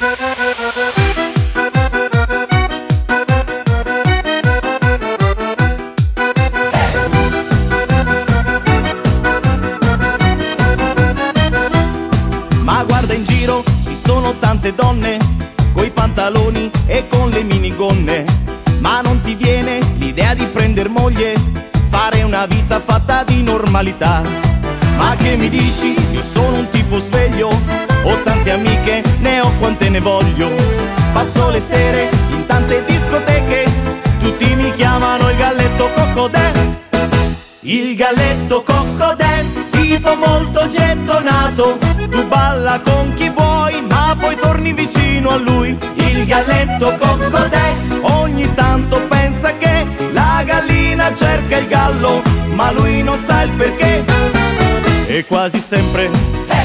Ma guarda in giro, ci sono tante donne coi pantaloni e con le minigonne. Ma non ti viene l'idea di prender moglie, fare una vita fatta di normalità. Ma che mi dici? Io sono un tipo sveglio, ho tante amiche, ne voglio. Passo le sere in tante discoteche, tutti mi chiamano il galletto coccodè. Il galletto coccodè, tipo molto gettonato, tu balla con chi vuoi, ma poi torni vicino a lui. Il galletto coccodè, ogni tanto pensa che la gallina cerca il gallo, ma lui E quasi sempre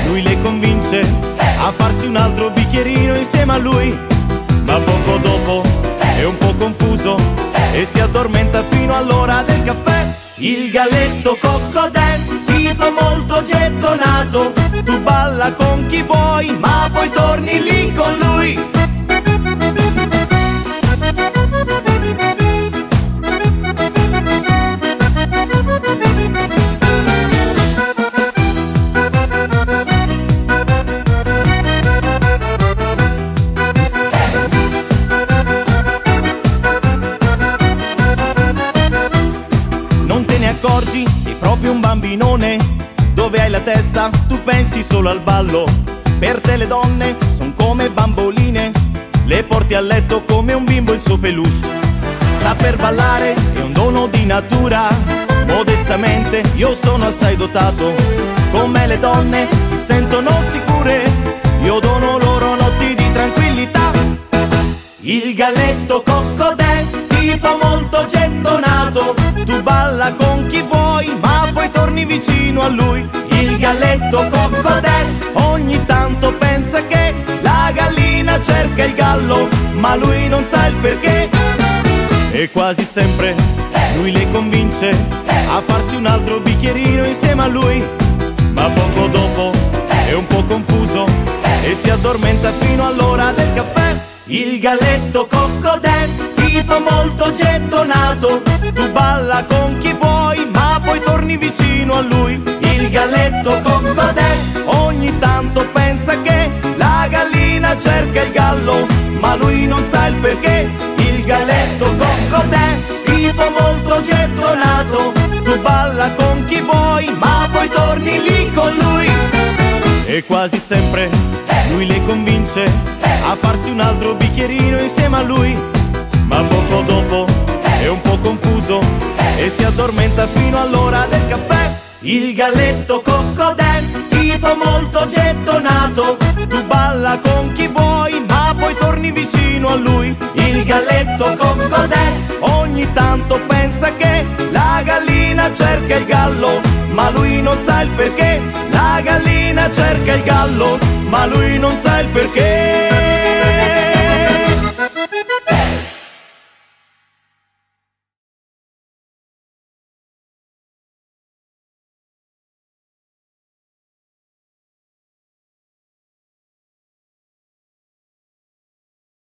lui le convince a farsi un altro bicchierino insieme a lui. Ma poco dopo è un po' confuso e si addormenta fino all'ora del caffè. Il galletto coccodè, tipo molto gettonato, tu balla con chi vuoi, ma poi torni lì con lui. Sei proprio un bambinone. Dove hai la testa, tu pensi solo al ballo. Per te le donne son come bamboline. Le porti a letto come un bimbo il suo peluche. Saper ballare è un dono di natura. Modestamente io sono assai dotato. Come le donne si sentono sicure. Io dono loro notti di tranquillità. Il galletto coccodè, tipo molto tu balla con chi vuoi, ma poi torni vicino a lui. Il galletto coccodè, ogni tanto pensa che la gallina cerca il gallo, ma lui non sa il perché. E quasi sempre lui le convince a farsi un altro bicchierino insieme a lui. Ma poco dopo è un po' confuso e si addormenta fino all'ora del caffè. Il galletto coccodè, tipo molto gettonato, balla con chi vuoi, ma poi torni vicino a lui. Il galletto coccodè, ogni tanto pensa che la gallina cerca il gallo, ma lui non sa il perché. Il galletto coccodè, tipo molto gettonato, tu balla con chi vuoi, ma poi torni lì con lui. E quasi sempre lui le convince a farsi un altro bicchierino insieme a lui. Ma poco dopo addormenta fino all'ora del caffè. Il galletto coccodè, tipo molto gettonato, tu balla con chi vuoi, ma poi torni vicino a lui. Il galletto coccodè, ogni tanto pensa che la gallina cerca il gallo, ma lui non sa il perché. La gallina cerca il gallo, ma lui non sa il perché.